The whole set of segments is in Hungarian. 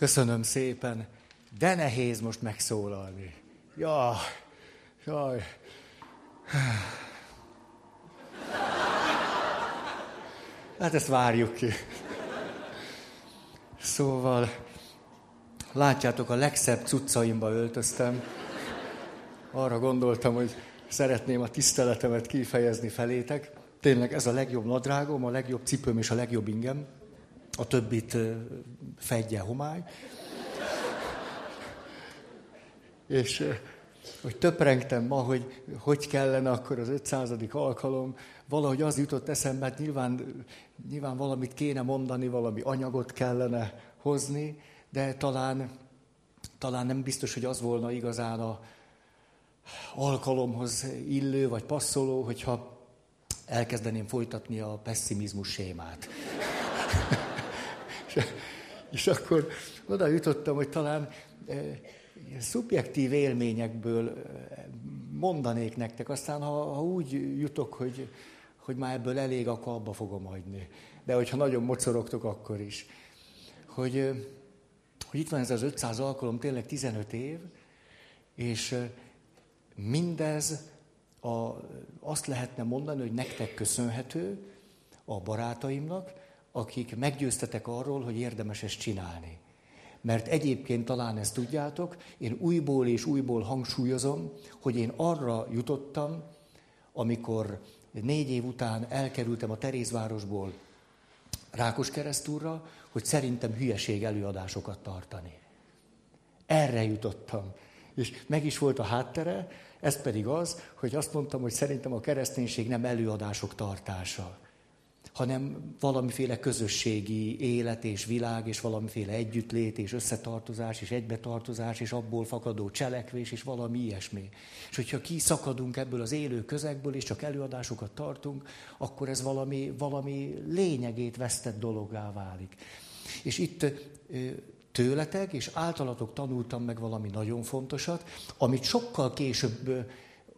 Köszönöm szépen, de nehéz most megszólalni. Ja, jaj. Hát ezt várjuk ki. Szóval, látjátok, a legszebb cuccaimba öltöztem. Arra gondoltam, hogy szeretném a tiszteletemet kifejezni felétek. Tényleg ez a legjobb nadrágom, a legjobb cipőm és a legjobb ingem. A többit fedje homály. És hogy töprengtem ma, hogy hogy kellene akkor az 500. alkalom, valahogy az jutott eszembe, hát nyilván, nyilván valamit kéne mondani, valami anyagot kellene hozni, de talán, talán nem biztos, hogy az volna igazán a alkalomhoz illő vagy passzoló, hogyha elkezdeném folytatni a pessimizmus sémát. És, és akkor oda jutottam, hogy talán e, szubjektív élményekből e, mondanék nektek, aztán ha, ha úgy jutok, hogy, hogy már ebből elég, akkor abba fogom hagyni. De hogyha nagyon mocorogtok, akkor is. Hogy, e, hogy itt van ez az 500 alkalom, tényleg 15 év, és mindez a, azt lehetne mondani, hogy nektek köszönhető, a barátaimnak, akik meggyőztetek arról, hogy érdemes ezt csinálni. Mert egyébként talán ezt tudjátok, én újból és újból hangsúlyozom, hogy én arra jutottam, amikor négy év után elkerültem a Terézvárosból Rákoskeresztúrra, hogy szerintem hülyeség előadásokat tartani. Erre jutottam. És meg is volt a háttere, ez pedig az, hogy azt mondtam, hogy szerintem a kereszténység nem előadások tartása, hanem valamiféle közösségi élet és világ, és valamiféle együttlét, és összetartozás, és egybetartozás, és abból fakadó cselekvés, és valami ilyesmi. És hogyha kiszakadunk ebből az élő közegből, és csak előadásokat tartunk, akkor ez valami, valami lényegét vesztett dologgá válik. És itt tőletek, és általatok tanultam meg valami nagyon fontosat, amit sokkal később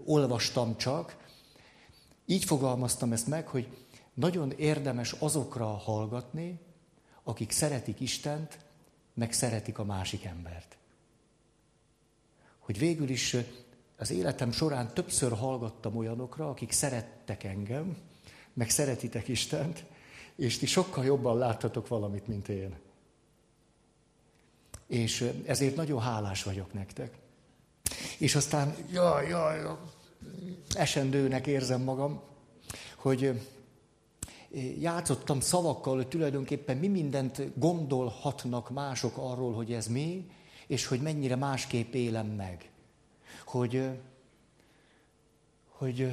olvastam csak. Így fogalmaztam ezt meg, hogy nagyon érdemes azokra hallgatni, akik szeretik Istent, meg szeretik a másik embert. Hogy végül is az életem során többször hallgattam olyanokra, akik szerettek engem, meg szeretitek Istent, és ti sokkal jobban láttatok valamit, mint én. És ezért nagyon hálás vagyok nektek. És aztán, jaj, jaj, esendőnek érzem magam, hogy játszottam szavakkal, hogy tulajdonképpen mi mindent gondolhatnak mások arról, hogy ez mi, és hogy mennyire másképp élem meg. Hogy, hogy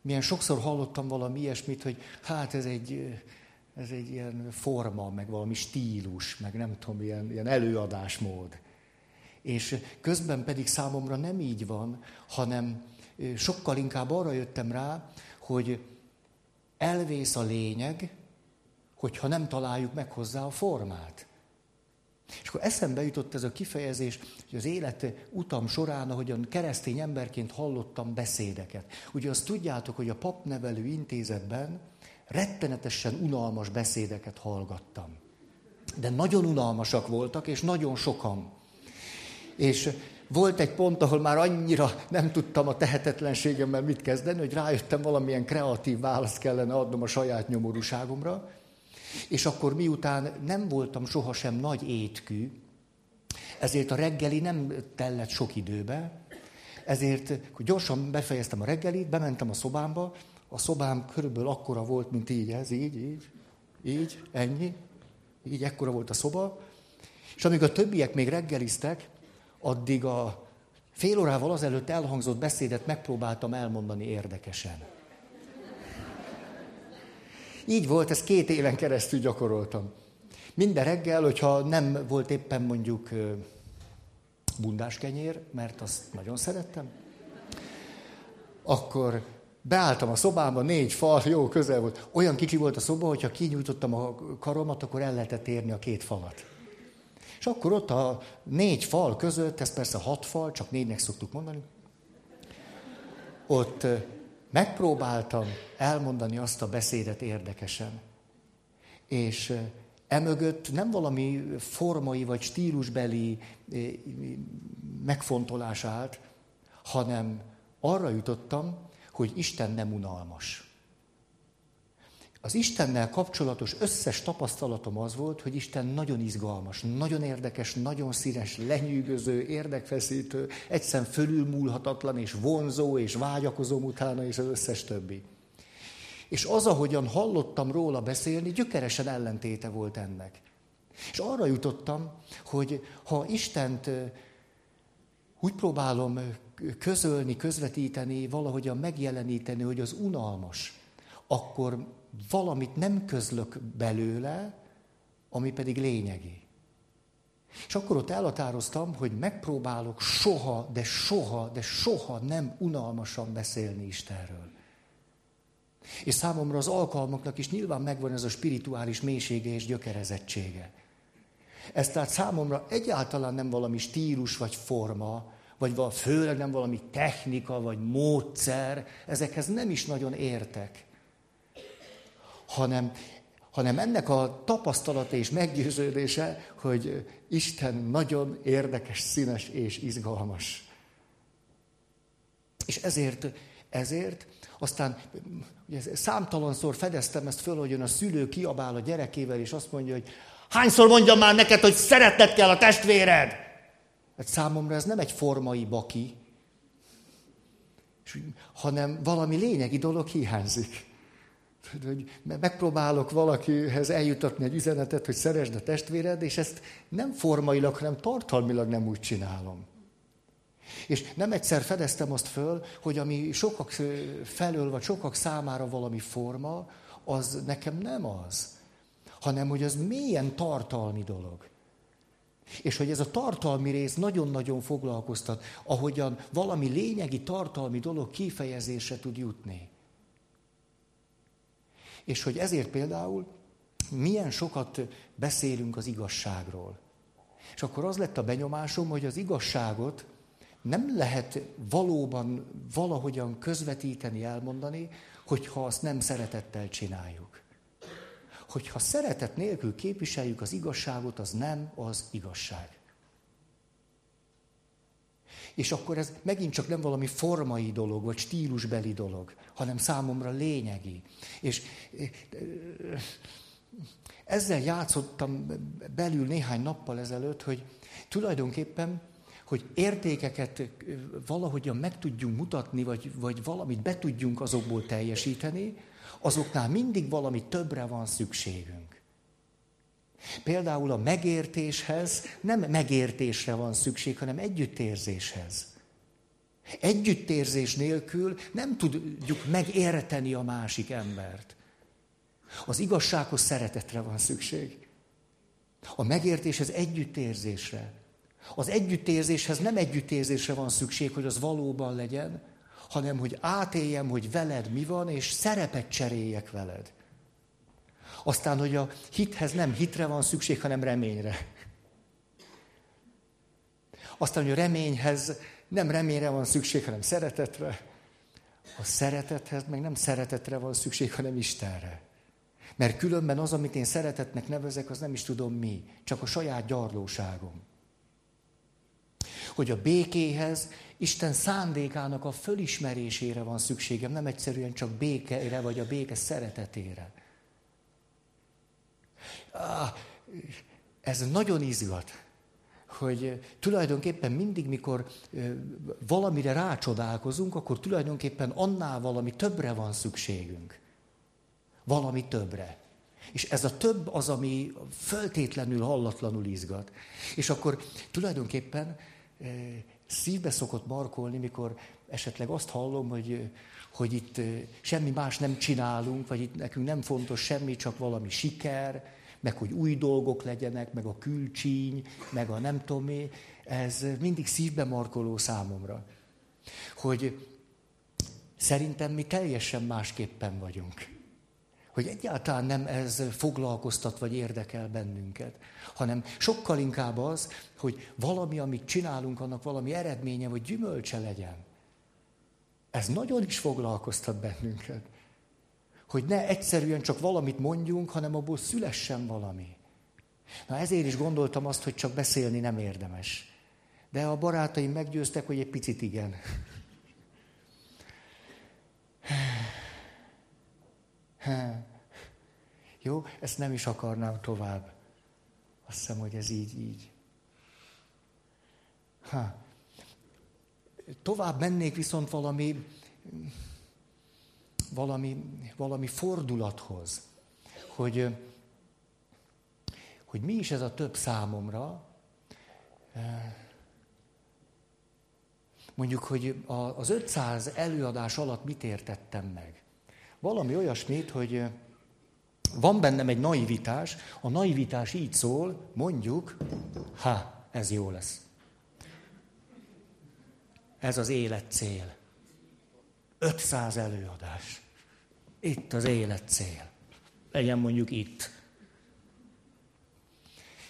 milyen sokszor hallottam valami ilyesmit, hogy hát ez egy, ez egy ilyen forma, meg valami stílus, meg nem tudom, ilyen, ilyen előadásmód. És közben pedig számomra nem így van, hanem sokkal inkább arra jöttem rá, hogy elvész a lényeg, hogyha nem találjuk meg hozzá a formát. És akkor eszembe jutott ez a kifejezés, hogy az élet utam során, ahogyan keresztény emberként hallottam beszédeket. Ugye azt tudjátok, hogy a papnevelő intézetben rettenetesen unalmas beszédeket hallgattam. De nagyon unalmasak voltak, és nagyon sokan. És volt egy pont, ahol már annyira nem tudtam a tehetetlenségemmel mit kezdeni, hogy rájöttem, valamilyen kreatív választ kellene adnom a saját nyomorúságomra. És akkor miután nem voltam sohasem nagy étkű, ezért a reggeli nem tellett sok időbe, ezért gyorsan befejeztem a reggelit, bementem a szobámba, a szobám körülbelül akkora volt, mint így ez, így, így, így, ennyi, így ekkora volt a szoba, és amíg a többiek még reggeliztek, addig a fél órával azelőtt elhangzott beszédet megpróbáltam elmondani érdekesen. Így volt, ezt két éven keresztül gyakoroltam. Minden reggel, hogyha nem volt éppen mondjuk bundás kenyér, mert azt nagyon szerettem, akkor beálltam a szobámba, négy fal, jó, közel volt. Olyan kicsi volt a szoba, hogyha kinyújtottam a karomat, akkor el lehetett érni a két falat. És akkor ott a négy fal között, ez persze hat fal, csak négynek szoktuk mondani, ott megpróbáltam elmondani azt a beszédet érdekesen. És emögött nem valami formai vagy stílusbeli megfontolás állt, hanem arra jutottam, hogy Isten nem unalmas. Az Istennel kapcsolatos összes tapasztalatom az volt, hogy Isten nagyon izgalmas, nagyon érdekes, nagyon színes, lenyűgöző, érdekfeszítő, egyszerűen fölülmúlhatatlan és vonzó, és vágyakozom utána, és az összes többi. És az, ahogyan hallottam róla beszélni, gyökeresen ellentéte volt ennek. És arra jutottam, hogy ha Istent úgy próbálom közölni, közvetíteni, valahogyan megjeleníteni, hogy az unalmas, akkor valamit nem közlök belőle, ami pedig lényegi. És akkor ott elhatároztam, hogy megpróbálok soha, de soha, de soha nem unalmasan beszélni Istenről. És számomra az alkalmaknak is nyilván megvan ez a spirituális mélysége és gyökerezettsége. Ez tehát számomra egyáltalán nem valami stílus vagy forma, vagy főleg nem valami technika vagy módszer, ezekhez nem is nagyon értek hanem, hanem ennek a tapasztalata és meggyőződése, hogy Isten nagyon érdekes, színes és izgalmas. És ezért, ezért aztán ugye számtalanszor fedeztem ezt föl, hogy a szülő kiabál a gyerekével, és azt mondja, hogy hányszor mondjam már neked, hogy szeretned kell a testvéred? Hát számomra ez nem egy formai baki, hanem valami lényegi dolog hiányzik hogy megpróbálok valakihez eljutatni egy üzenetet, hogy szeresd a testvéred, és ezt nem formailag, hanem tartalmilag nem úgy csinálom. És nem egyszer fedeztem azt föl, hogy ami sokak felől, vagy sokak számára valami forma, az nekem nem az, hanem hogy az mélyen tartalmi dolog. És hogy ez a tartalmi rész nagyon-nagyon foglalkoztat, ahogyan valami lényegi tartalmi dolog kifejezésre tud jutni. És hogy ezért például milyen sokat beszélünk az igazságról. És akkor az lett a benyomásom, hogy az igazságot nem lehet valóban valahogyan közvetíteni, elmondani, hogyha azt nem szeretettel csináljuk. Hogyha szeretet nélkül képviseljük az igazságot, az nem az igazság. És akkor ez megint csak nem valami formai dolog, vagy stílusbeli dolog, hanem számomra lényegi. És ezzel játszottam belül néhány nappal ezelőtt, hogy tulajdonképpen, hogy értékeket valahogyan meg tudjunk mutatni, vagy, vagy valamit be tudjunk azokból teljesíteni, azoknál mindig valami többre van szükségünk. Például a megértéshez nem megértésre van szükség, hanem együttérzéshez. Együttérzés nélkül nem tudjuk megérteni a másik embert. Az igazsághoz szeretetre van szükség. A megértéshez együttérzésre. Az együttérzéshez nem együttérzésre van szükség, hogy az valóban legyen, hanem hogy átéljem, hogy veled mi van, és szerepet cseréljek veled. Aztán, hogy a hithez nem hitre van szükség, hanem reményre. Aztán, hogy a reményhez nem reményre van szükség, hanem szeretetre. A szeretethez meg nem szeretetre van szükség, hanem Istenre. Mert különben az, amit én szeretetnek nevezek, az nem is tudom mi, csak a saját gyarlóságom. Hogy a békéhez Isten szándékának a fölismerésére van szükségem, nem egyszerűen csak békére, vagy a béke szeretetére. Ez nagyon izgat, hogy tulajdonképpen mindig, mikor valamire rácsodálkozunk, akkor tulajdonképpen annál valami többre van szükségünk. Valami többre. És ez a több az, ami föltétlenül hallatlanul izgat. És akkor tulajdonképpen szívbe szokott markolni, mikor esetleg azt hallom, hogy, hogy itt semmi más nem csinálunk, vagy itt nekünk nem fontos semmi, csak valami siker, meg hogy új dolgok legyenek, meg a külcsíny, meg a nem tudom mi, ez mindig szívbe markoló számomra. Hogy szerintem mi teljesen másképpen vagyunk. Hogy egyáltalán nem ez foglalkoztat vagy érdekel bennünket, hanem sokkal inkább az, hogy valami, amit csinálunk, annak valami eredménye vagy gyümölcse legyen. Ez nagyon is foglalkoztat bennünket hogy ne egyszerűen csak valamit mondjunk, hanem abból szülessen valami. Na ezért is gondoltam azt, hogy csak beszélni nem érdemes. De a barátaim meggyőztek, hogy egy picit igen. Jó, ezt nem is akarnám tovább. Azt hiszem, hogy ez így, így. Ha. Tovább mennék viszont valami, valami, valami fordulathoz, hogy, hogy mi is ez a több számomra. Mondjuk, hogy az 500 előadás alatt mit értettem meg. Valami olyasmit, hogy van bennem egy naivitás, a naivitás így szól, mondjuk, ha, ez jó lesz. Ez az élet cél. 500 előadás. Itt az élet cél. Legyen mondjuk itt.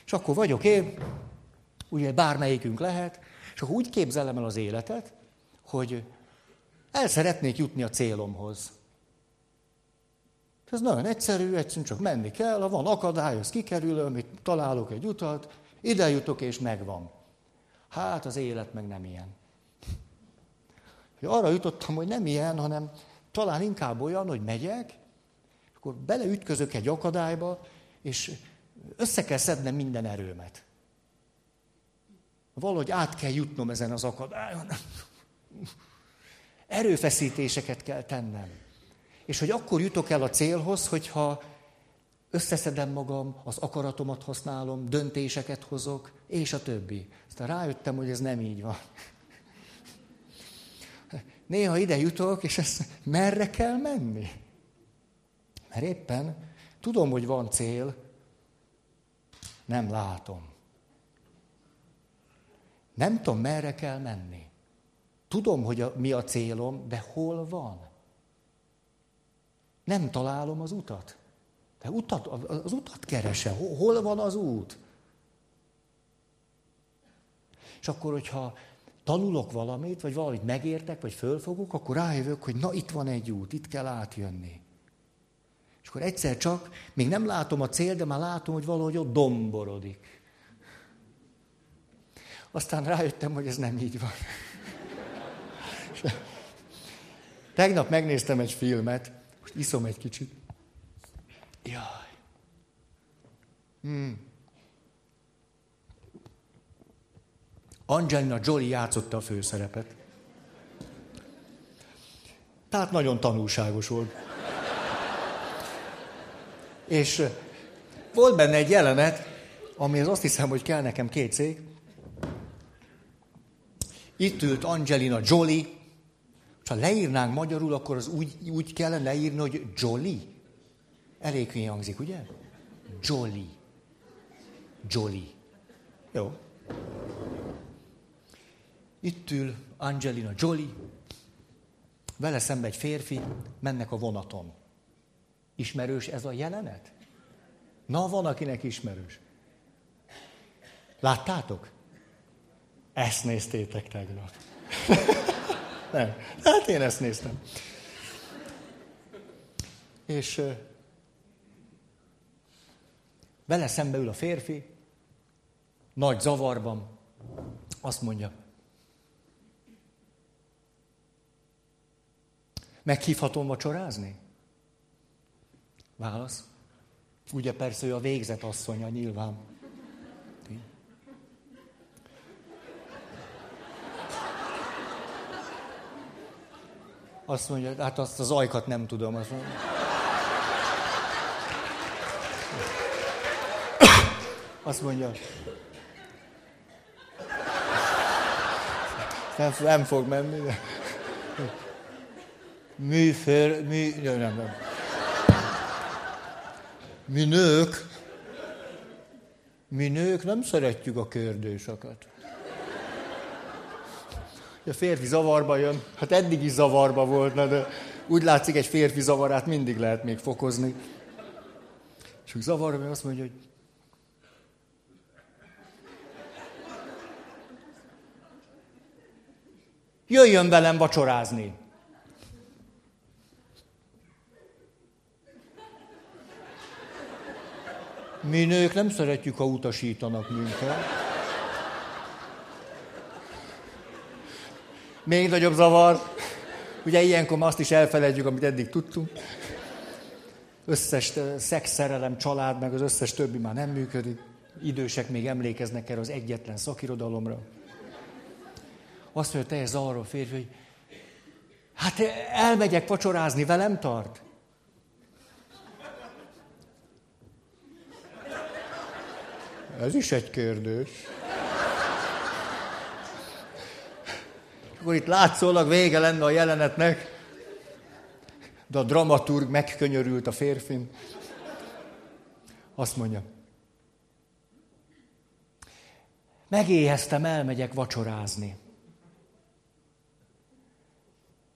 És akkor vagyok én, ugye bármelyikünk lehet, és akkor úgy képzelem el az életet, hogy el szeretnék jutni a célomhoz. Ez nagyon egyszerű, egyszerűen csak menni kell, ha van akadály, az kikerülöm, itt találok egy utat, ide jutok és megvan. Hát az élet meg nem ilyen. Arra jutottam, hogy nem ilyen, hanem talán inkább olyan, hogy megyek, akkor beleütközök egy akadályba, és össze kell szednem minden erőmet. Valahogy át kell jutnom ezen az akadályon. Erőfeszítéseket kell tennem. És hogy akkor jutok el a célhoz, hogyha összeszedem magam, az akaratomat használom, döntéseket hozok, és a többi. Aztán rájöttem, hogy ez nem így van. Néha ide jutok, és ezt merre kell menni? Mert éppen tudom, hogy van cél, nem látom. Nem tudom, merre kell menni. Tudom, hogy a, mi a célom, de hol van? Nem találom az utat. De utat, az utat keresem. Hol van az út? És akkor, hogyha tanulok valamit, vagy valamit megértek, vagy fölfogok, akkor rájövök, hogy na itt van egy út, itt kell átjönni. És akkor egyszer csak, még nem látom a cél, de már látom, hogy valahogy ott domborodik. Aztán rájöttem, hogy ez nem így van. Tegnap megnéztem egy filmet, most iszom egy kicsit. Jaj. Hmm. Angelina Jolie játszotta a főszerepet. Tehát nagyon tanulságos volt. És volt benne egy jelenet, amihez azt hiszem, hogy kell nekem két cég. Itt ült Angelina Jolie, ha leírnánk magyarul, akkor az úgy, úgy kellene leírni, hogy Jolie. Elég hülyén hangzik, ugye? Jolie. Jolie. Jó. Itt ül Angelina Jolie, vele szembe egy férfi, mennek a vonaton. Ismerős ez a jelenet? Na, van, akinek ismerős. Láttátok? Ezt néztétek tegnap. Nem. Hát én ezt néztem. És vele szembe ül a férfi, nagy zavarban, azt mondja, meghívhatom vacsorázni? Válasz. Ugye persze ő a végzet asszonya nyilván. Azt mondja, hát azt az ajkat nem tudom. Azt mondja. Azt mondja. Nem, nem fog menni. De... Műfér, mű, nem, nem, nem. Mi nők, mi nők nem szeretjük a kérdéseket. A férfi zavarba jön, hát eddig is zavarba volt, de úgy látszik, egy férfi zavarát mindig lehet még fokozni. És úgy zavarba mert azt mondja, hogy jöjjön velem vacsorázni. Mi nők nem szeretjük, ha utasítanak minket. Még nagyobb zavar. Ugye ilyenkor azt is elfelejtjük, amit eddig tudtunk. Összes szexszerelem, család, meg az összes többi már nem működik. Idősek még emlékeznek erre az egyetlen szakirodalomra. Azt mondja, te ez arról férfi, hogy hát elmegyek vacsorázni, velem tart? Ez is egy kérdés. Akkor itt látszólag vége lenne a jelenetnek, de a dramaturg megkönyörült a férfin. Azt mondja, megéheztem, elmegyek vacsorázni.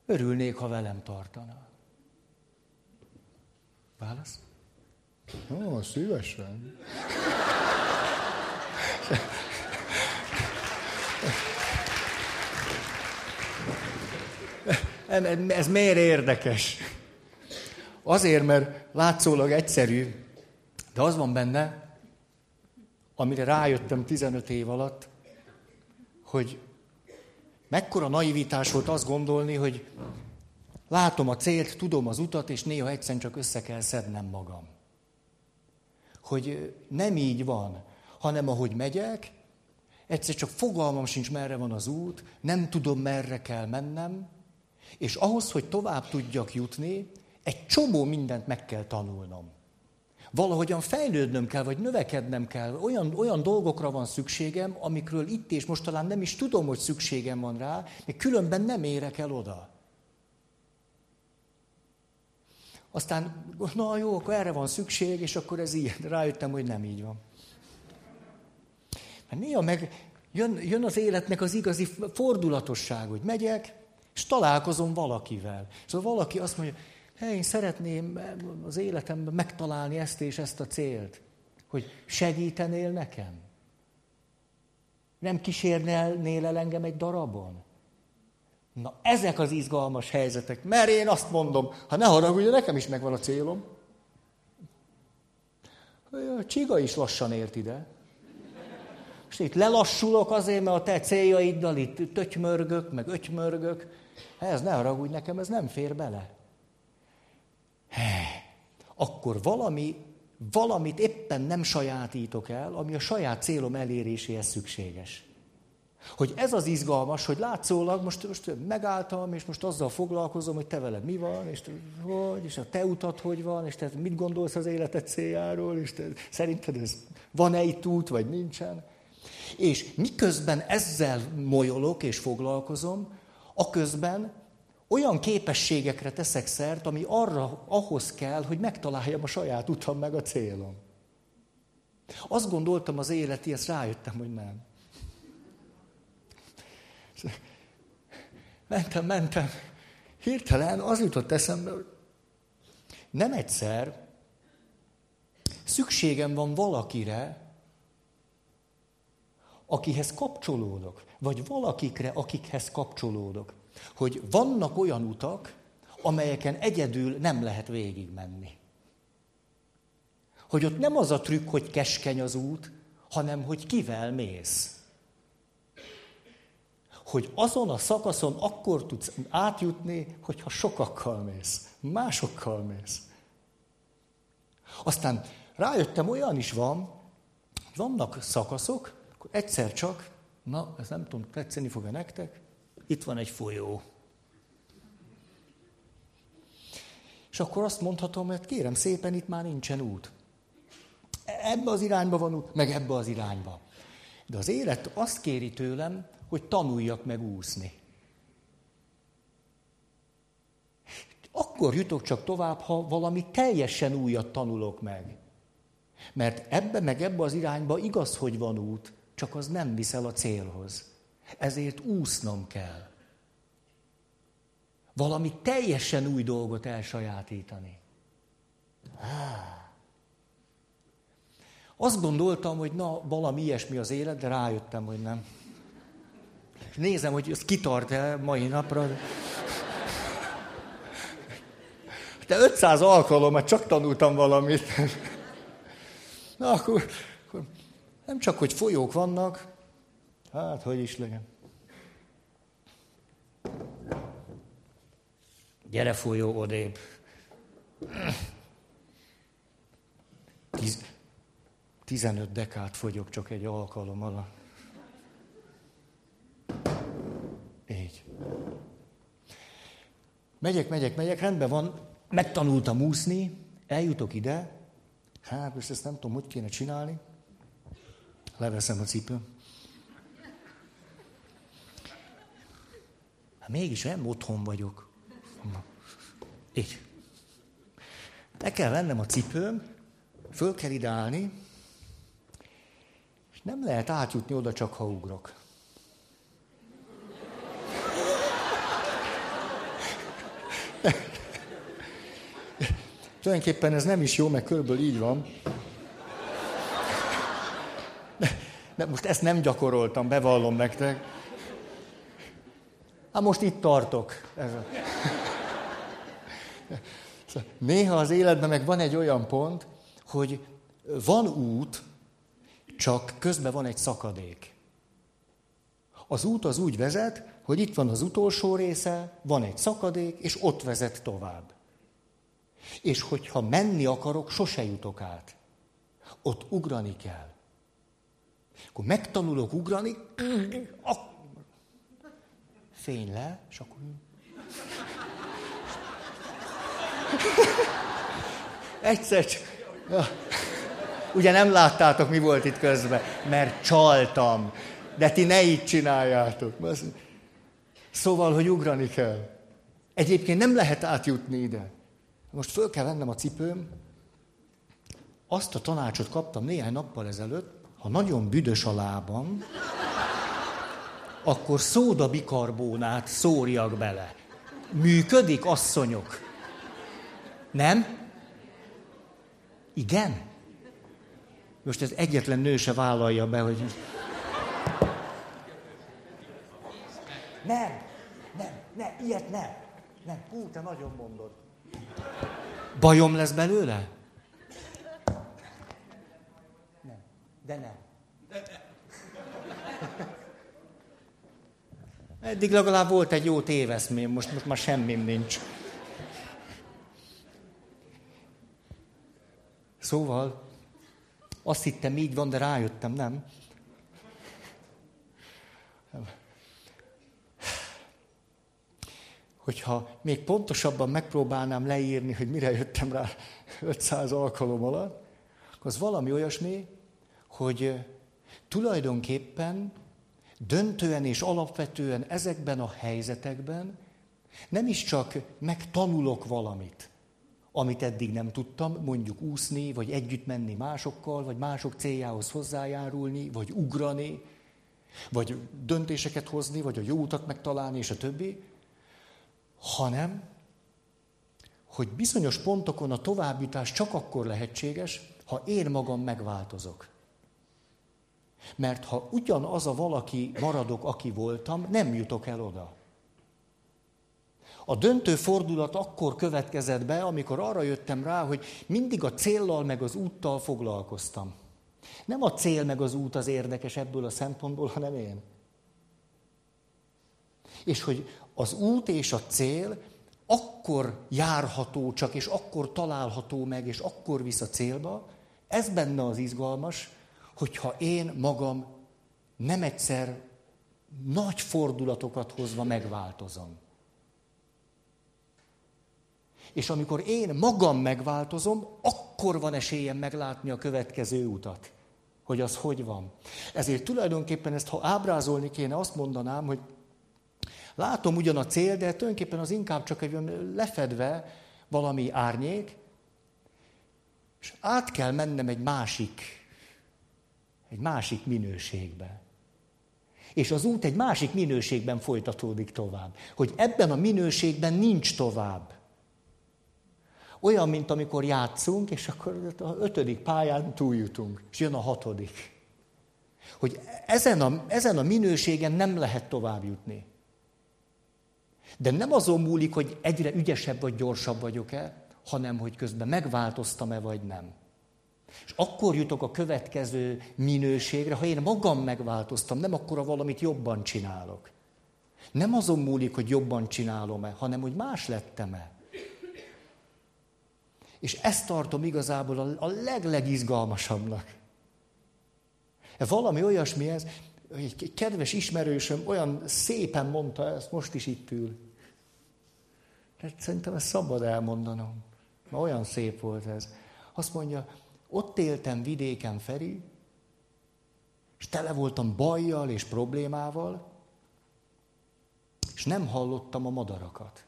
Örülnék, ha velem tartana. Válasz? Ó, szívesen. Ez miért érdekes? Azért, mert látszólag egyszerű, de az van benne, amire rájöttem 15 év alatt, hogy mekkora naivitás volt azt gondolni, hogy látom a célt, tudom az utat, és néha egyszerűen csak össze kell szednem magam. Hogy nem így van, hanem ahogy megyek, egyszer csak fogalmam sincs, merre van az út, nem tudom, merre kell mennem, és ahhoz, hogy tovább tudjak jutni, egy csomó mindent meg kell tanulnom. Valahogyan fejlődnöm kell, vagy növekednem kell. Olyan, olyan dolgokra van szükségem, amikről itt és most talán nem is tudom, hogy szükségem van rá, még különben nem érek el oda. Aztán, na jó, akkor erre van szükség, és akkor ez így. Rájöttem, hogy nem így van. Mert néha meg jön, jön az életnek az igazi fordulatosság, hogy megyek, és találkozom valakivel. Szóval valaki azt mondja, hey, én szeretném az életemben megtalálni ezt és ezt a célt, hogy segítenél nekem? Nem kísérnél el engem egy darabon? Na, ezek az izgalmas helyzetek, mert én azt mondom, ha ne haragudj, nekem is megvan a célom. A csiga is lassan ért ide. És itt lelassulok azért, mert a te céljaiddal itt tötymörgök, meg ötymörgök. Ez ne haragudj nekem, ez nem fér bele. Akkor valami, valamit éppen nem sajátítok el, ami a saját célom eléréséhez szükséges. Hogy ez az izgalmas, hogy látszólag most, most megálltam, és most azzal foglalkozom, hogy te veled mi van, és te, hogy, és a te utat hogy van, és te mit gondolsz az életed céljáról, és te, szerinted ez van-e itt út, vagy nincsen. És miközben ezzel molyolok és foglalkozom, aközben olyan képességekre teszek szert, ami arra, ahhoz kell, hogy megtaláljam a saját utam meg a célom. Azt gondoltam az életi, ezt rájöttem, hogy nem. Mentem, mentem. Hirtelen az jutott eszembe, hogy nem egyszer szükségem van valakire, akihez kapcsolódok, vagy valakikre, akikhez kapcsolódok. Hogy vannak olyan utak, amelyeken egyedül nem lehet végigmenni. Hogy ott nem az a trükk, hogy keskeny az út, hanem hogy kivel mész. Hogy azon a szakaszon akkor tudsz átjutni, hogyha sokakkal mész, másokkal mész. Aztán rájöttem, olyan is van, vannak szakaszok, akkor egyszer csak, na, ez nem tudom, tetszeni fog-e nektek, itt van egy folyó. És akkor azt mondhatom, hogy kérem szépen, itt már nincsen út. Ebbe az irányba van út, meg ebbe az irányba. De az élet azt kéri tőlem, hogy tanuljak meg úszni. Akkor jutok csak tovább, ha valami teljesen újat tanulok meg. Mert ebbe meg ebbe az irányba igaz, hogy van út, csak az nem viszel a célhoz. Ezért úsznom kell. Valami teljesen új dolgot elsajátítani. Azt gondoltam, hogy na, valami ilyesmi az élet, de rájöttem, hogy nem. Nézem, hogy ez kitart-e mai napra. De 500 alkalommal csak tanultam valamit. Na, akkor nem csak, hogy folyók vannak, hát, hogy is legyen. Gyere folyó odébb. Tiz, 15 dekát fogyok csak egy alkalom alatt. Így. Megyek, megyek, megyek, rendben van, megtanultam úszni, eljutok ide, hát most ezt nem tudom, hogy kéne csinálni. Leveszem a cipőm. Hát mégis nem otthon vagyok. Így. Le kell vennem a cipőm, föl kell ide állni, és nem lehet átjutni oda, csak ha ugrok. Tulajdonképpen ez nem is jó, mert körülbelül így van. De, most ezt nem gyakoroltam, bevallom nektek. Hát most itt tartok. Ez a... Néha az életben meg van egy olyan pont, hogy van út, csak közben van egy szakadék. Az út az úgy vezet, hogy itt van az utolsó része, van egy szakadék, és ott vezet tovább. És hogyha menni akarok, sose jutok át. Ott ugrani kell. Akkor megtanulok ugrani, fény le, és akkor... Egyszer csak... Ugye nem láttátok, mi volt itt közben, mert csaltam. De ti ne így csináljátok. Szóval, hogy ugrani kell. Egyébként nem lehet átjutni ide. Most föl kell vennem a cipőm. Azt a tanácsot kaptam néhány nappal ezelőtt, ha nagyon büdös a lábam, akkor szóda bikarbónát szórjak bele. Működik, asszonyok? Nem? Igen? Most ez egyetlen nő se vállalja be, hogy... Nem, nem, nem, ilyet nem. Nem, hú, te nagyon mondod. Bajom lesz belőle? Nem, de nem. Eddig legalább volt egy jó téveszmém, most, most már semmim nincs. Szóval azt hittem így van, de rájöttem, nem. Hogyha még pontosabban megpróbálnám leírni, hogy mire jöttem rá 500 alkalom alatt, az valami olyasmi, hogy tulajdonképpen döntően és alapvetően ezekben a helyzetekben nem is csak megtanulok valamit, amit eddig nem tudtam, mondjuk úszni, vagy együtt menni másokkal, vagy mások céljához hozzájárulni, vagy ugrani, vagy döntéseket hozni, vagy a jó utat megtalálni, és a többi, hanem, hogy bizonyos pontokon a továbbjutás csak akkor lehetséges, ha én magam megváltozok. Mert ha ugyanaz a valaki maradok, aki voltam, nem jutok el oda. A döntő fordulat akkor következett be, amikor arra jöttem rá, hogy mindig a céllal meg az úttal foglalkoztam. Nem a cél meg az út az érdekes ebből a szempontból, hanem én. És hogy az út és a cél akkor járható csak, és akkor található meg, és akkor visz a célba, ez benne az izgalmas, hogyha én magam nem egyszer nagy fordulatokat hozva megváltozom. És amikor én magam megváltozom, akkor van esélyem meglátni a következő utat. Hogy az hogy van. Ezért tulajdonképpen ezt, ha ábrázolni kéne, azt mondanám, hogy látom ugyan a cél, de tulajdonképpen az inkább csak egy lefedve valami árnyék, és át kell mennem egy másik, egy másik minőségbe. És az út egy másik minőségben folytatódik tovább. Hogy ebben a minőségben nincs tovább. Olyan, mint amikor játszunk, és akkor a ötödik pályán túljutunk, és jön a hatodik. Hogy ezen a, ezen a minőségen nem lehet tovább jutni. De nem azon múlik, hogy egyre ügyesebb vagy gyorsabb vagyok-e, hanem hogy közben megváltoztam-e vagy nem. És akkor jutok a következő minőségre, ha én magam megváltoztam, nem akkor valamit jobban csinálok. Nem azon múlik, hogy jobban csinálom-e, hanem hogy más lettem-e. És ezt tartom igazából a, a leglegizgalmasabbnak. Valami olyasmi ez, egy kedves ismerősöm olyan szépen mondta ezt, most is itt ül. Tehát szerintem ezt szabad elmondanom. Mert olyan szép volt ez. Azt mondja, ott éltem vidéken, Feri, és tele voltam bajjal és problémával, és nem hallottam a madarakat.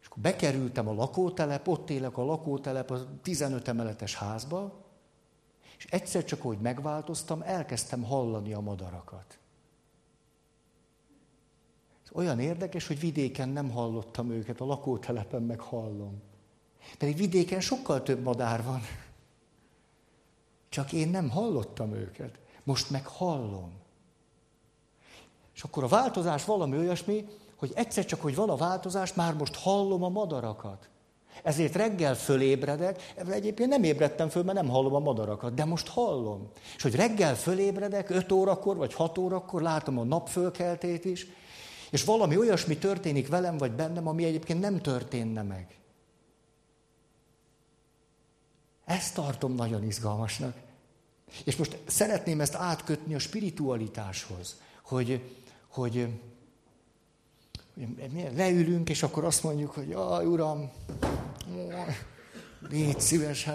És akkor bekerültem a lakótelep, ott élek a lakótelep a 15 emeletes házba, és egyszer csak, hogy megváltoztam, elkezdtem hallani a madarakat. Olyan érdekes, hogy vidéken nem hallottam őket, a lakótelepen meg hallom. Pedig vidéken sokkal több madár van. Csak én nem hallottam őket. Most meg hallom. És akkor a változás valami olyasmi, hogy egyszer csak, hogy van a változás, már most hallom a madarakat. Ezért reggel fölébredek, egyébként nem ébredtem föl, mert nem hallom a madarakat, de most hallom. És hogy reggel fölébredek, 5 órakor vagy 6 órakor, látom a napfölkeltét is, és valami olyasmi történik velem vagy bennem, ami egyébként nem történne meg. Ezt tartom nagyon izgalmasnak. És most szeretném ezt átkötni a spiritualitáshoz, hogy, hogy leülünk, és akkor azt mondjuk, hogy jaj, uram, légy szíves,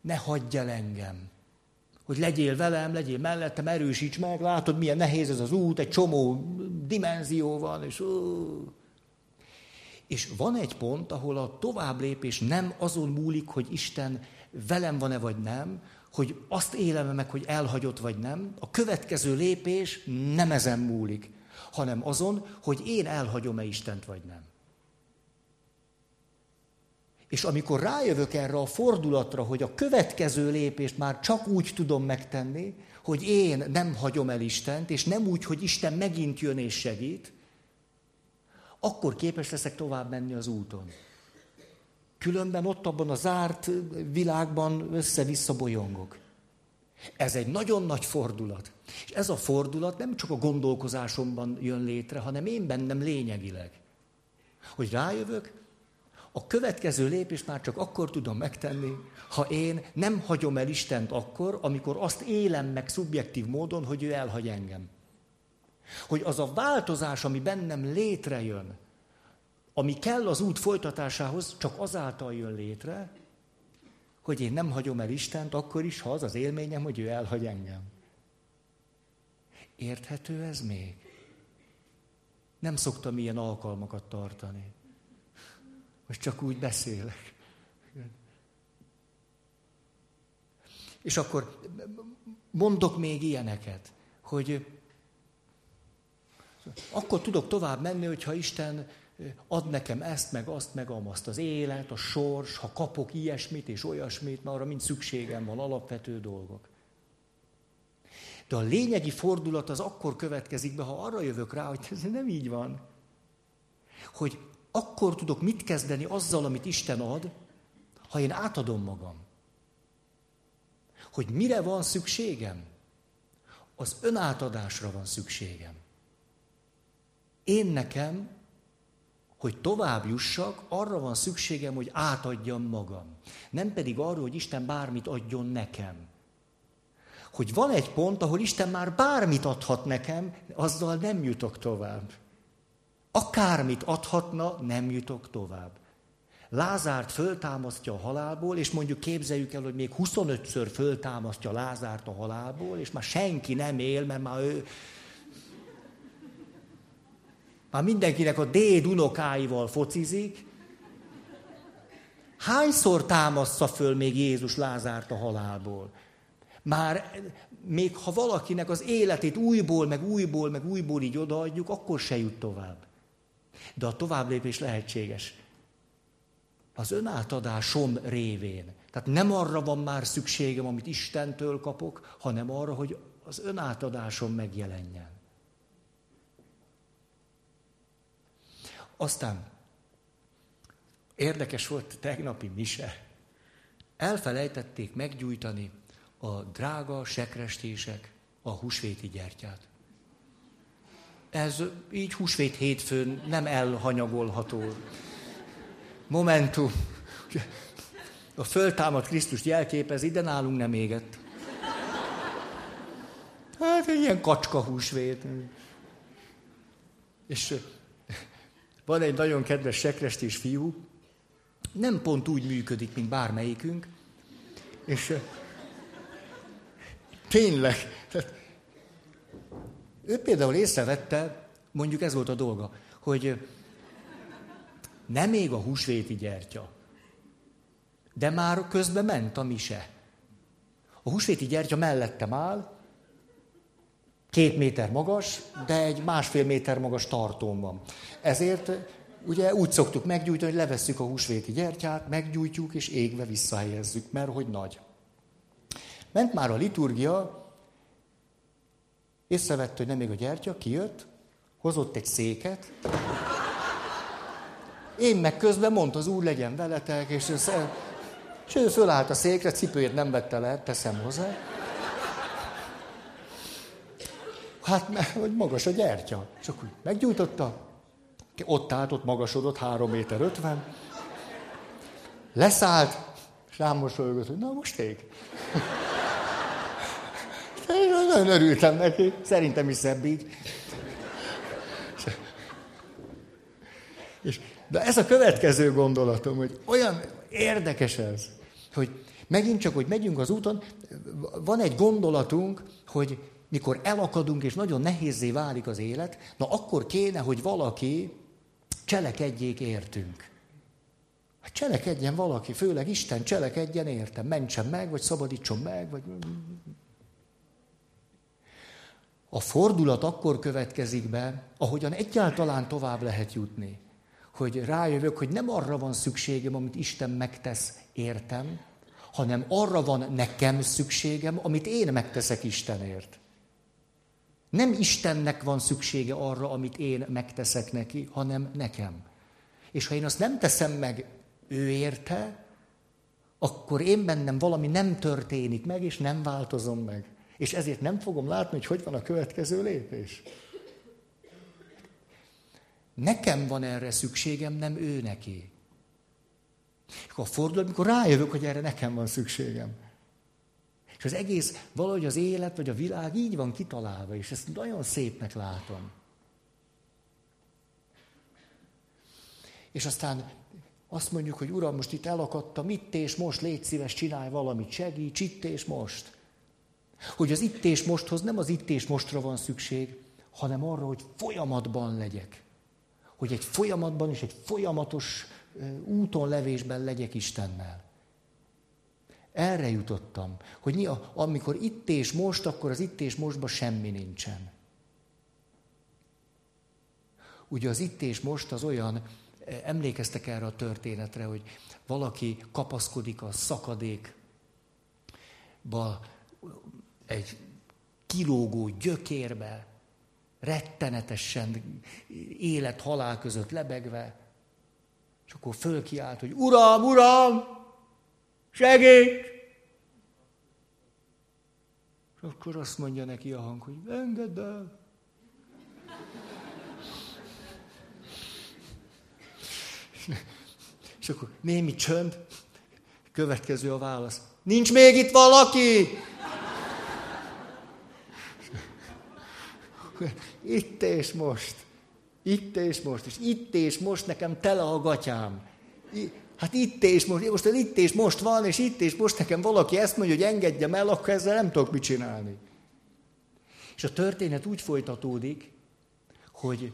ne hagyj el engem. Hogy legyél velem, legyél mellettem, erősíts meg, látod, milyen nehéz ez az út, egy csomó dimenzió van, és ó. És van egy pont, ahol a tovább lépés nem azon múlik, hogy Isten velem van-e vagy nem, hogy azt élem meg, hogy elhagyott vagy nem. A következő lépés nem ezen múlik, hanem azon, hogy én elhagyom-e Istent vagy nem. És amikor rájövök erre a fordulatra, hogy a következő lépést már csak úgy tudom megtenni, hogy én nem hagyom el Istent, és nem úgy, hogy Isten megint jön és segít, akkor képes leszek tovább menni az úton. Különben ott abban a zárt világban össze-vissza bolyongok. Ez egy nagyon nagy fordulat. És ez a fordulat nem csak a gondolkozásomban jön létre, hanem én bennem lényegileg. Hogy rájövök, a következő lépést már csak akkor tudom megtenni, ha én nem hagyom el Istent akkor, amikor azt élem meg szubjektív módon, hogy ő elhagy engem. Hogy az a változás, ami bennem létrejön, ami kell az út folytatásához, csak azáltal jön létre, hogy én nem hagyom el Istent, akkor is, ha az az élményem, hogy ő elhagy engem. Érthető ez még? Nem szoktam ilyen alkalmakat tartani. Most csak úgy beszélek. És akkor mondok még ilyeneket, hogy akkor tudok tovább menni, hogyha Isten ad nekem ezt, meg azt, meg amazt. Az élet, a sors, ha kapok ilyesmit és olyasmit, mert arra mind szükségem van, alapvető dolgok. De a lényegi fordulat az akkor következik be, ha arra jövök rá, hogy ez nem így van. Hogy akkor tudok mit kezdeni azzal, amit Isten ad, ha én átadom magam. Hogy mire van szükségem? Az önátadásra van szükségem. Én nekem hogy tovább jussak, arra van szükségem, hogy átadjam magam. Nem pedig arról, hogy Isten bármit adjon nekem. Hogy van egy pont, ahol Isten már bármit adhat nekem, azzal nem jutok tovább. Akármit adhatna, nem jutok tovább. Lázárt föltámasztja a halálból, és mondjuk képzeljük el, hogy még 25-ször föltámasztja Lázárt a halálból, és már senki nem él, mert már ő már mindenkinek a déd unokáival focizik. Hányszor támaszza föl még Jézus Lázárt a halálból? Már még ha valakinek az életét újból, meg újból, meg újból így odaadjuk, akkor se jut tovább. De a továbblépés lehetséges. Az önátadásom révén. Tehát nem arra van már szükségem, amit Istentől kapok, hanem arra, hogy az önátadásom megjelenjen. Aztán Érdekes volt tegnapi mise. Elfelejtették meggyújtani a drága sekrestések a húsvéti gyertyát. Ez így húsvét hétfőn nem elhanyagolható. Momentum. A föltámad Krisztust jelképezi, de nálunk nem égett. Hát egy ilyen kacska húsvét. És van egy nagyon kedves sekrestés fiú, nem pont úgy működik, mint bármelyikünk, és tényleg, tehát, ő például észrevette, mondjuk ez volt a dolga, hogy nem még a húsvéti gyertya, de már közben ment a mise. A húsvéti gyertya mellettem áll, két méter magas, de egy másfél méter magas tartón van. Ezért ugye úgy szoktuk meggyújtani, hogy levesszük a húsvéti gyertyát, meggyújtjuk és égve visszahelyezzük, mert hogy nagy. Ment már a liturgia, észrevette, hogy nem még a gyertya, kijött, hozott egy széket, én meg közben mondta az úr, legyen veletek, és ő, és ő fölállt a székre, cipőjét nem vette le, teszem hozzá. Hát, hogy magas a gyertya. És akkor meggyújtotta, ott állt, ott magasodott, 3 méter 50. Leszállt, és rám mosolygott, hogy na most ég. Én nagyon örültem neki, szerintem is szebb így. És, de ez a következő gondolatom, hogy olyan érdekes ez, hogy megint csak, hogy megyünk az úton, van egy gondolatunk, hogy mikor elakadunk, és nagyon nehézé válik az élet, na akkor kéne, hogy valaki cselekedjék értünk. Hát cselekedjen valaki, főleg Isten cselekedjen értem, mentsen meg, vagy szabadítson meg, vagy... A fordulat akkor következik be, ahogyan egyáltalán tovább lehet jutni. Hogy rájövök, hogy nem arra van szükségem, amit Isten megtesz, értem, hanem arra van nekem szükségem, amit én megteszek Istenért. Nem Istennek van szüksége arra, amit én megteszek neki, hanem nekem. És ha én azt nem teszem meg ő érte, akkor én bennem valami nem történik meg, és nem változom meg. És ezért nem fogom látni, hogy hogy van a következő lépés. Nekem van erre szükségem, nem ő neki. És akkor fordul, amikor rájövök, hogy erre nekem van szükségem. És az egész, valahogy az élet, vagy a világ így van kitalálva, és ezt nagyon szépnek látom. És aztán azt mondjuk, hogy Uram, most itt elakadtam, itt és most, légy szíves, csinálj valamit, segíts, itt és most. Hogy az itt és mosthoz nem az itt és mostra van szükség, hanem arra, hogy folyamatban legyek. Hogy egy folyamatban és egy folyamatos úton levésben legyek Istennel. Erre jutottam, hogy mi a, amikor itt és most, akkor az itt és mostban semmi nincsen. Ugye az itt és most az olyan, emlékeztek erre a történetre, hogy valaki kapaszkodik a szakadékba, egy kilógó gyökérbe, rettenetesen élet-halál között lebegve, és akkor fölkiált, hogy Uram, Uram, segíts! És akkor azt mondja neki a hang, hogy engedd el. És akkor némi csönd, következő a válasz. Nincs még itt valaki? Itt és most. Itt és most. És itt és most nekem tele a gatyám. Hát itt és most, most itt és most van, és itt és most nekem valaki ezt mondja, hogy engedjem el, akkor ezzel nem tudok mit csinálni. És a történet úgy folytatódik, hogy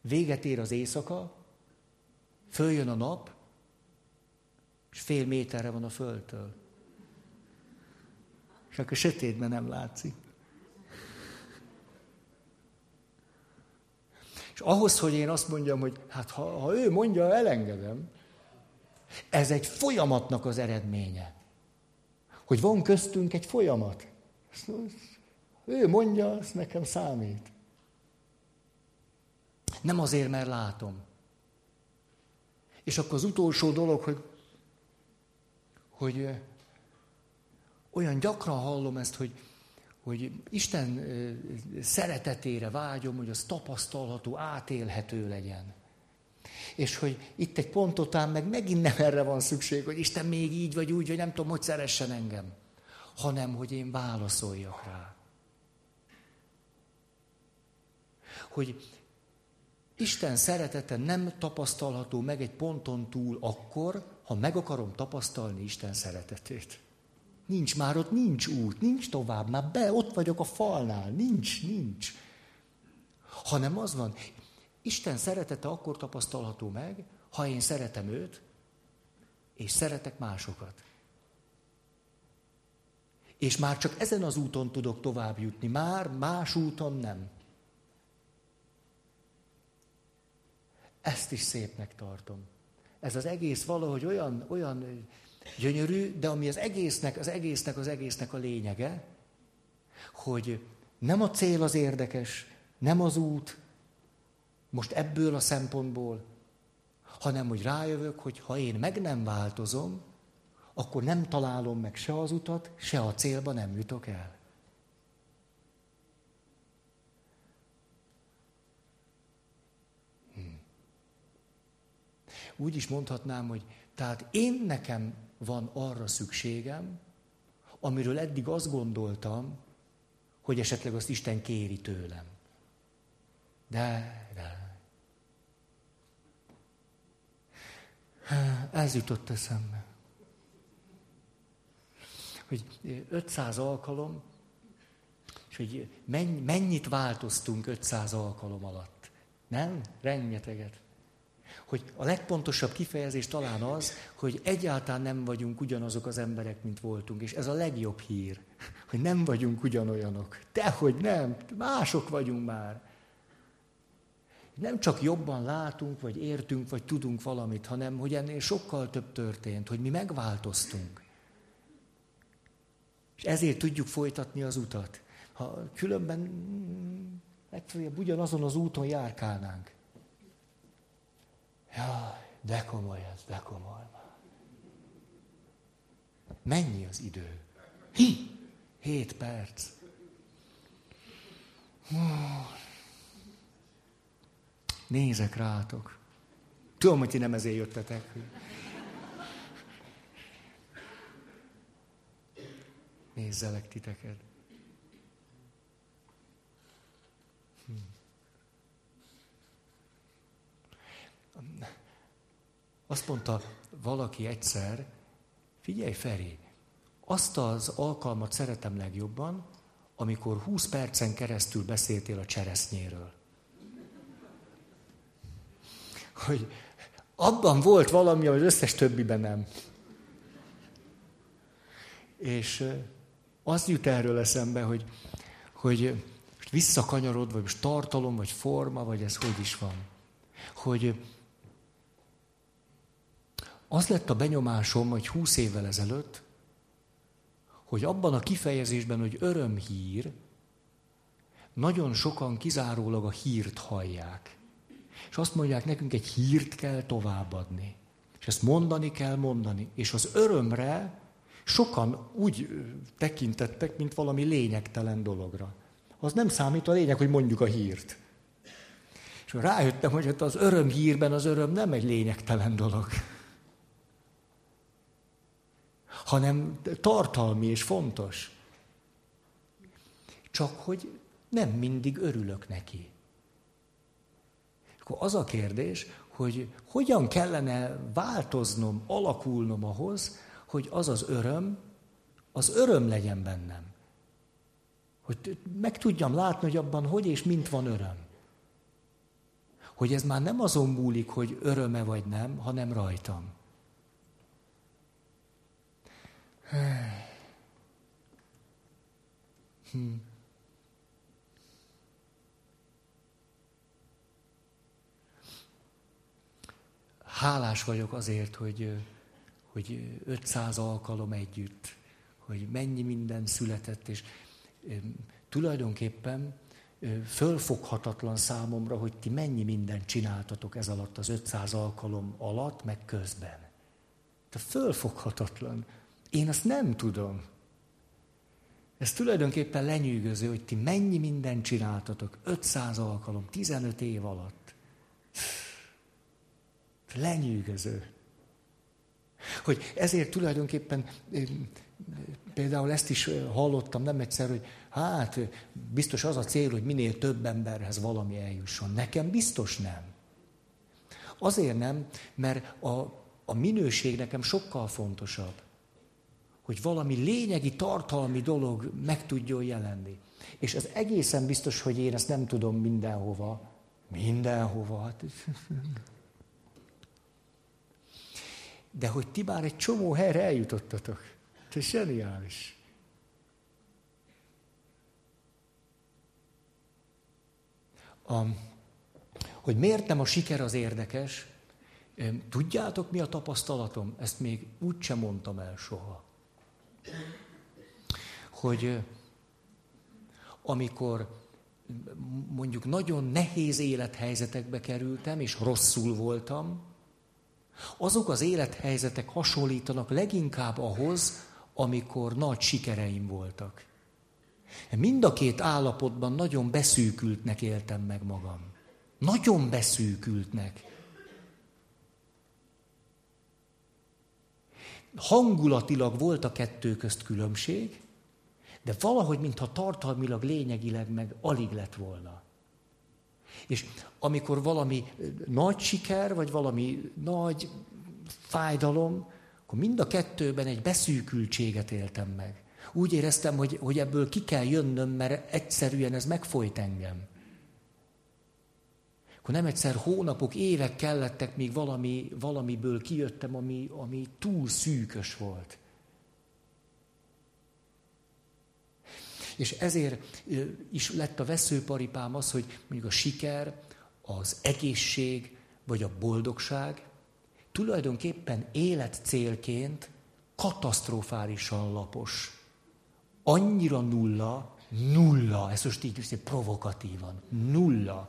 véget ér az éjszaka, följön a nap, és fél méterre van a földtől. És akkor sötétben nem látszik. És ahhoz, hogy én azt mondjam, hogy hát ha, ha ő mondja, elengedem, ez egy folyamatnak az eredménye. Hogy van köztünk egy folyamat. Ő mondja, ez nekem számít. Nem azért, mert látom, És akkor az utolsó dolog, hogy, hogy olyan gyakran hallom ezt, hogy, hogy Isten szeretetére vágyom, hogy az tapasztalható, átélhető legyen. És hogy itt egy pont után meg megint nem erre van szükség, hogy Isten még így vagy úgy, vagy nem tudom, hogy szeressen engem, hanem hogy én válaszoljak rá. Hogy Isten szeretete nem tapasztalható meg egy ponton túl akkor, ha meg akarom tapasztalni Isten szeretetét. Nincs már ott, nincs út, nincs tovább, már be, ott vagyok a falnál, nincs, nincs. Hanem az van, Isten szeretete akkor tapasztalható meg, ha én szeretem őt, és szeretek másokat. És már csak ezen az úton tudok tovább jutni, már más úton nem. Ezt is szépnek tartom. Ez az egész valahogy olyan, olyan gyönyörű, de ami az egésznek, az egésznek, az egésznek a lényege, hogy nem a cél az érdekes, nem az út, most ebből a szempontból, hanem hogy rájövök, hogy ha én meg nem változom, akkor nem találom meg se az utat, se a célba nem jutok el. Hmm. Úgy is mondhatnám, hogy tehát én nekem van arra szükségem, amiről eddig azt gondoltam, hogy esetleg azt Isten kéri tőlem. De, de. Ez jutott eszembe. Hogy 500 alkalom, és hogy mennyit változtunk 500 alkalom alatt. Nem? Rengeteget hogy a legpontosabb kifejezés talán az, hogy egyáltalán nem vagyunk ugyanazok az emberek, mint voltunk. És ez a legjobb hír, hogy nem vagyunk ugyanolyanok. Tehogy nem, mások vagyunk már. Nem csak jobban látunk, vagy értünk, vagy tudunk valamit, hanem hogy ennél sokkal több történt, hogy mi megváltoztunk. És ezért tudjuk folytatni az utat. Ha különben mm, legfeljebb ugyanazon az úton járkálnánk. Jaj, de komoly ez, de komoly. Mennyi az idő? Hi, hét perc. Nézek rátok. Tudom, hogy ti nem ezért jöttetek. Nézzelek titeket. Azt mondta valaki egyszer, figyelj Feri, azt az alkalmat szeretem legjobban, amikor 20 percen keresztül beszéltél a cseresznyéről. Hogy abban volt valami, az összes többiben nem. És az jut erről eszembe, hogy, hogy most visszakanyarod, vagy most tartalom, vagy forma, vagy ez hogy is van. Hogy az lett a benyomásom, hogy húsz évvel ezelőtt, hogy abban a kifejezésben, hogy örömhír, nagyon sokan kizárólag a hírt hallják. És azt mondják, nekünk egy hírt kell továbbadni. És ezt mondani kell mondani. És az örömre sokan úgy tekintettek, mint valami lényegtelen dologra. Az nem számít a lényeg, hogy mondjuk a hírt. És rájöttem, hogy az örömhírben az öröm nem egy lényegtelen dolog hanem tartalmi és fontos. Csak hogy nem mindig örülök neki. Akkor az a kérdés, hogy hogyan kellene változnom, alakulnom ahhoz, hogy az az öröm, az öröm legyen bennem. Hogy meg tudjam látni, hogy abban hogy és mint van öröm. Hogy ez már nem azon múlik, hogy öröme vagy nem, hanem rajtam. Hm. Hálás vagyok azért, hogy, hogy 500 alkalom együtt, hogy mennyi minden született, és tulajdonképpen fölfoghatatlan számomra, hogy ti mennyi mindent csináltatok ez alatt az 500 alkalom alatt, meg közben. De fölfoghatatlan. Én azt nem tudom. Ez tulajdonképpen lenyűgöző, hogy ti mennyi mindent csináltatok 500 alkalom, 15 év alatt. Lenyűgöző. Hogy ezért tulajdonképpen például ezt is hallottam nem egyszer, hogy hát biztos az a cél, hogy minél több emberhez valami eljusson. Nekem biztos nem. Azért nem, mert a, a minőség nekem sokkal fontosabb. Hogy valami lényegi, tartalmi dolog meg tudjon jelenni. És ez egészen biztos, hogy én ezt nem tudom mindenhova. Mindenhova. Hát de hogy ti már egy csomó helyre eljutottatok. Ez zseniális. A, hogy miért nem a siker az érdekes, tudjátok mi a tapasztalatom? Ezt még úgy sem mondtam el soha. Hogy amikor mondjuk nagyon nehéz élethelyzetekbe kerültem, és rosszul voltam, azok az élethelyzetek hasonlítanak leginkább ahhoz, amikor nagy sikereim voltak. Mind a két állapotban nagyon beszűkültnek éltem meg magam. Nagyon beszűkültnek. Hangulatilag volt a kettő közt különbség, de valahogy, mintha tartalmilag, lényegileg meg alig lett volna. És amikor valami nagy siker, vagy valami nagy fájdalom, akkor mind a kettőben egy beszűkültséget éltem meg. Úgy éreztem, hogy, hogy ebből ki kell jönnöm, mert egyszerűen ez megfojt engem. Akkor nem egyszer hónapok, évek kellettek, míg valami, valamiből kijöttem, ami, ami túl szűkös volt. És ezért is lett a veszőparipám az, hogy mondjuk a siker, az egészség, vagy a boldogság tulajdonképpen életcélként katasztrofálisan lapos. Annyira nulla, nulla, ez most így provokatívan, nulla.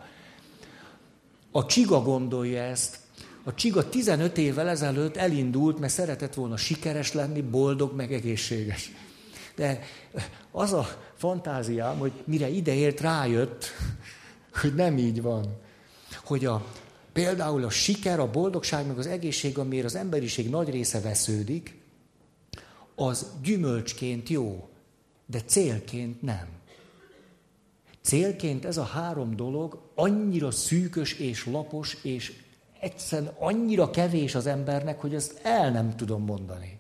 A csiga gondolja ezt, a csiga 15 évvel ezelőtt elindult, mert szeretett volna sikeres lenni, boldog, meg egészséges. De az a fantáziám, hogy mire ideért, rájött, hogy nem így van. Hogy a, például a siker, a boldogság, meg az egészség, amiért az emberiség nagy része vesződik, az gyümölcsként jó, de célként nem. Célként ez a három dolog annyira szűkös és lapos, és egyszerűen annyira kevés az embernek, hogy ezt el nem tudom mondani.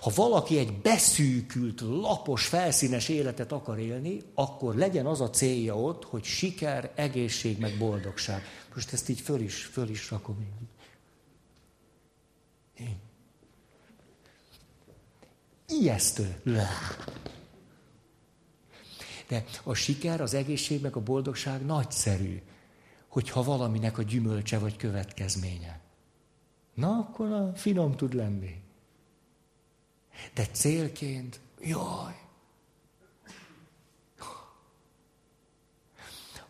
Ha valaki egy beszűkült, lapos, felszínes életet akar élni, akkor legyen az a célja ott, hogy siker, egészség, meg boldogság. Most ezt így föl is, föl is rakom. Ijesztő. De a siker, az egészség, meg a boldogság nagyszerű, hogyha valaminek a gyümölcse vagy következménye. Na, akkor a finom tud lenni. De célként, jaj.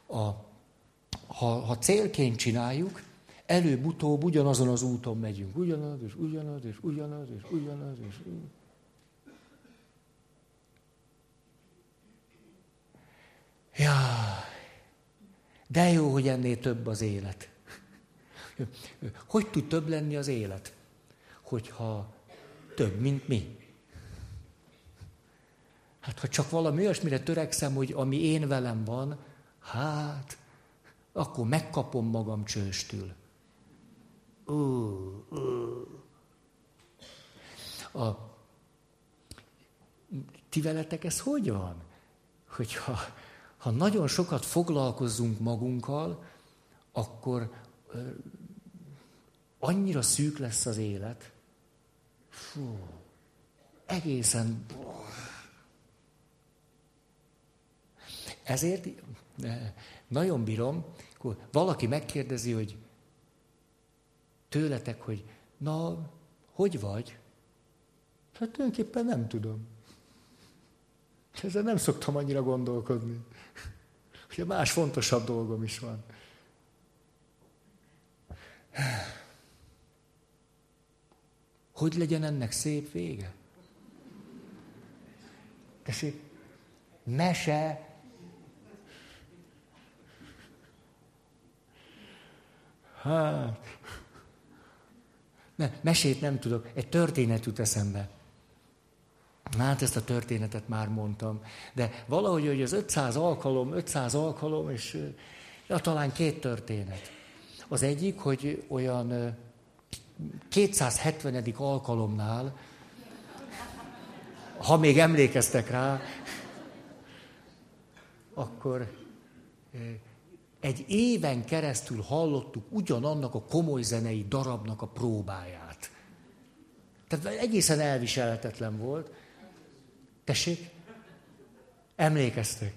A, ha, ha célként csináljuk, előbb-utóbb ugyanazon az úton megyünk. Ugyanaz, és ugyanaz, és ugyanaz, és ugyanaz, és ugyanaz. Jaj, de jó, hogy ennél több az élet. Hogy tud több lenni az élet? Hogyha több, mint mi. Hát ha csak valami olyasmire törekszem, hogy ami én velem van, hát, akkor megkapom magam csőstül. A, ti veletek ez hogy van? Hogyha ha nagyon sokat foglalkozzunk magunkkal, akkor annyira szűk lesz az élet. Fú, egészen Ezért nagyon bírom, akkor valaki megkérdezi, hogy tőletek, hogy na, hogy vagy? Hát tulajdonképpen nem tudom. Ezzel nem szoktam annyira gondolkodni. Ugye más fontosabb dolgom is van. Hogy legyen ennek szép vége? Tessék, mese. Hát, ne, mesét nem tudok, egy történet jut eszembe. Hát ezt a történetet már mondtam, de valahogy hogy az 500 alkalom, 500 alkalom, és ja, talán két történet. Az egyik, hogy olyan 270. alkalomnál, ha még emlékeztek rá, akkor egy éven keresztül hallottuk ugyanannak a komoly zenei darabnak a próbáját. Tehát egészen elviselhetetlen volt. Tessék? Emlékeztek?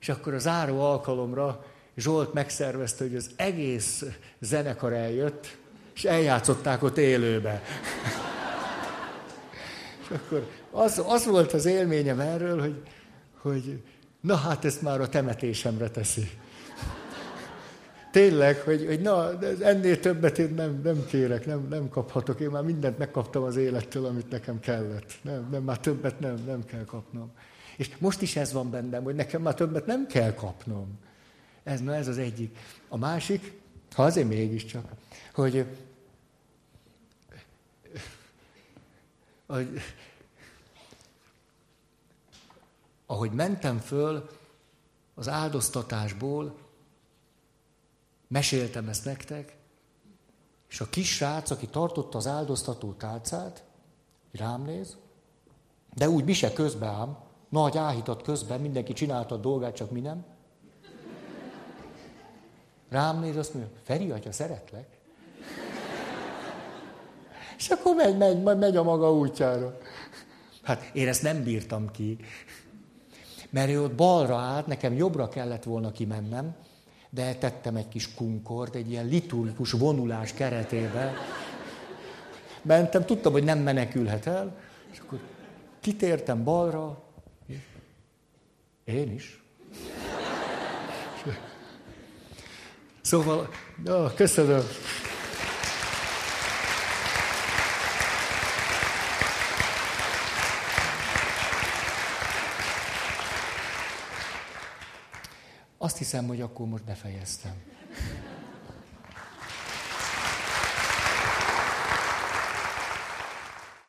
És akkor az záró alkalomra Zsolt megszervezte, hogy az egész zenekar eljött, és eljátszották ott élőbe. és akkor az, az volt az élményem erről, hogy, hogy na hát ezt már a temetésemre teszi. Tényleg, hogy, hogy na, ennél többet én nem, nem kérek, nem, nem kaphatok. Én már mindent megkaptam az élettől, amit nekem kellett. Nem, nem, már többet nem, nem kell kapnom. És most is ez van bennem, hogy nekem már többet nem kell kapnom. Ez, na ez az egyik. A másik, ha azért mégiscsak, hogy, hogy ahogy mentem föl az áldoztatásból, meséltem ezt nektek, és a kis srác, aki tartotta az áldoztató tálcát, rám néz, de úgy mi se közbe ám, nagy áhítat közben, mindenki csinálta a dolgát, csak mi nem. Rám néz, azt mondja, Feri atya, szeretlek. És akkor megy, megy, megy a maga útjára. Hát én ezt nem bírtam ki. Mert ő ott balra állt, nekem jobbra kellett volna kimennem, de tettem egy kis kunkort, egy ilyen liturgikus vonulás keretébe. Mentem, tudtam, hogy nem menekülhet el, és akkor kitértem balra, én is. Szóval, ó, köszönöm. Azt hiszem, hogy akkor most befejeztem.